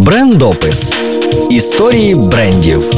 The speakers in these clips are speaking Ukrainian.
Брендопис історії брендів.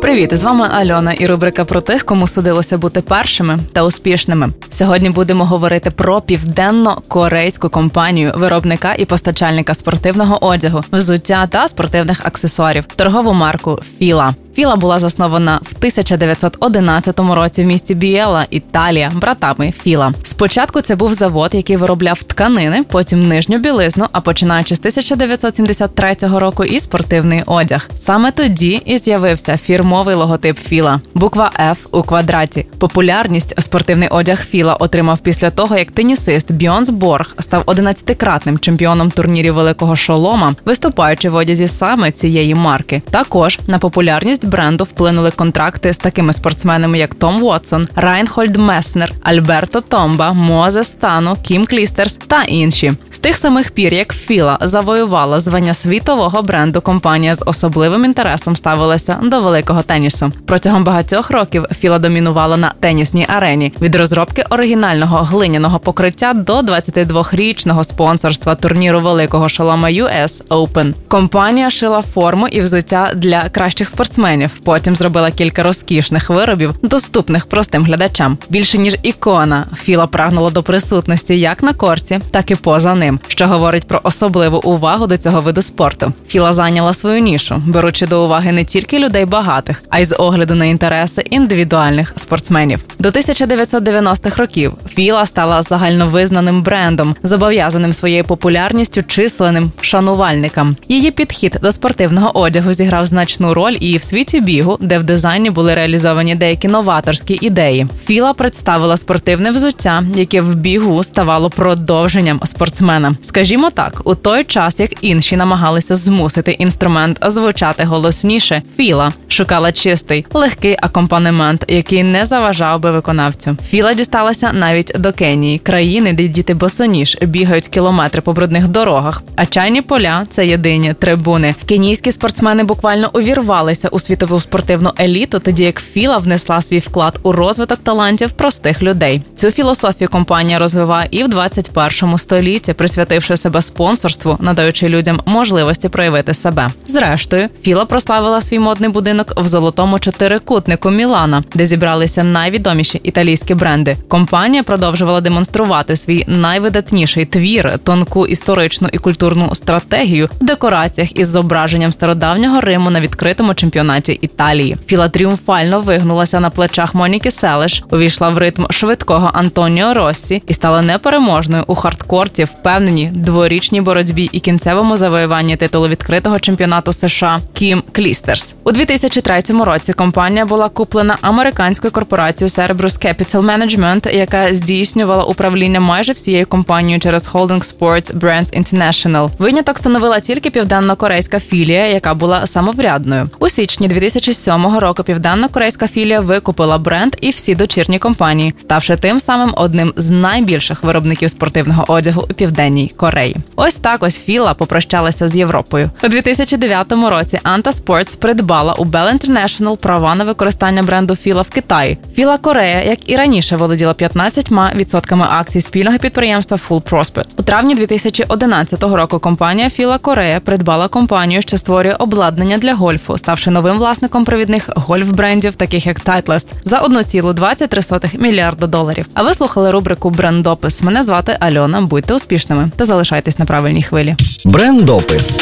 Привіт, з вами Альона і рубрика про тих, кому судилося бути першими та успішними. Сьогодні будемо говорити про південно-корейську компанію виробника і постачальника спортивного одягу, взуття та спортивних аксесуарів, торгову марку Філа. Філа була заснована в 1911 році в місті Біела, Італія, братами Філа. Спочатку це був завод, який виробляв тканини, потім нижню білизну. А починаючи з 1973 року, і спортивний одяг. Саме тоді і з'явився фірмовий логотип Філа. Буква F у квадраті. Популярність спортивний одяг Філа отримав після того, як тенісист Бйорн Борг став 11-кратним чемпіоном турнірів великого шолома, виступаючи в одязі саме цієї марки. Також на популярність бренду вплинули контракти з такими спортсменами, як Том Вотсон, Райнхольд Меснер, Альберто Томба, Мозес Тану, Кім Клістерс та інші. Тих самих пір, як Філа завоювала звання світового бренду, компанія з особливим інтересом ставилася до великого тенісу. Протягом багатьох років Філа домінувала на тенісній арені від розробки оригінального глиняного покриття до 22-річного спонсорства турніру великого шолома US Open. Компанія шила форму і взуття для кращих спортсменів. Потім зробила кілька розкішних виробів, доступних простим глядачам. Більше ніж ікона, Філа прагнула до присутності як на корті, так і поза ним, що говорить про особливу увагу до цього виду спорту. Філа зайняла свою нішу, беручи до уваги не тільки людей багатих, а й з огляду на інтереси індивідуальних спортсменів. До 1990-х років Філа стала загальновизнаним брендом, зобов'язаним своєю популярністю численним шанувальникам. Її підхід до спортивного одягу зіграв значну роль і в світі бігу, де в дизайні були реалізовані деякі новаторські ідеї. Філа представила спортивне взуття, яке в бігу ставало продовженням спортсмена. Скажімо так, у той час як інші намагалися змусити інструмент звучати голосніше, філа шукала чистий, легкий акомпанемент, який не заважав би виконавцю. Філа дісталася навіть до Кенії, країни, де діти босоніж бігають кілометри по брудних дорогах. А чайні поля це єдині трибуни. Кенійські спортсмени буквально увірвалися у світову спортивну еліту, тоді як Філа внесла свій вклад у розвиток талантів простих людей. Цю філософію компанія розвиває і в 21 столітті, присвятивши себе спонсорству, надаючи людям можливості проявити себе. Зрештою, Філа прославила свій модний будинок в золотому чотирикутнику Мілана, де зібралися найвідоміші італійські бренди. Компанія продовжувала демонструвати свій найвидатніший твір, тонку історичну і культурну стратегію в декораціях із зображенням стародавнього Риму на відкритому чемпіонаті Італії. Філа тріумфально вигнулася на плечах Моніки Селеш, увійшла в ритм швидкого Антоніо Россі і стала непереможною у хардкорті, впевнені дворічній боротьбі і кінцевому завоюванні титулу відкритого чемпіонату США Кім Клістерс у 2003 році. Компанія була куплена американською корпорацією Cerberus Capital Management, яка здійснювала управління майже всією компанією через Holding Sports Brands International. Виняток становила тільки південно-корейська філія, яка була самоврядною у січні 2007 року південно-корейська філія викупила бренд і всі дочірні компанії, ставши тим самим одним з найбільших виробників спортивного одягу у південній Кореї. Ось так ось Філа попрощалася з Європою у 2009 році. Anta Sports придбала у Bell International права на використання бренду Філа в Китаї. Філа Корея, як і раніше, володіла 15% акцій спільного підприємства Full Prospect. У травні 2011 року. Компанія Філа Корея придбала компанію, що створює обладнання для гольфу, ставши новим власником провідних гольф-брендів, таких як Titleist, за 1,23 мільярда доларів. А ви слухали рубрику Брендопис. Мене звати Альона. Будьте успішними та залишайтесь на правильній хвилі. Брендопис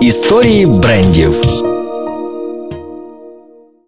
історії брендів.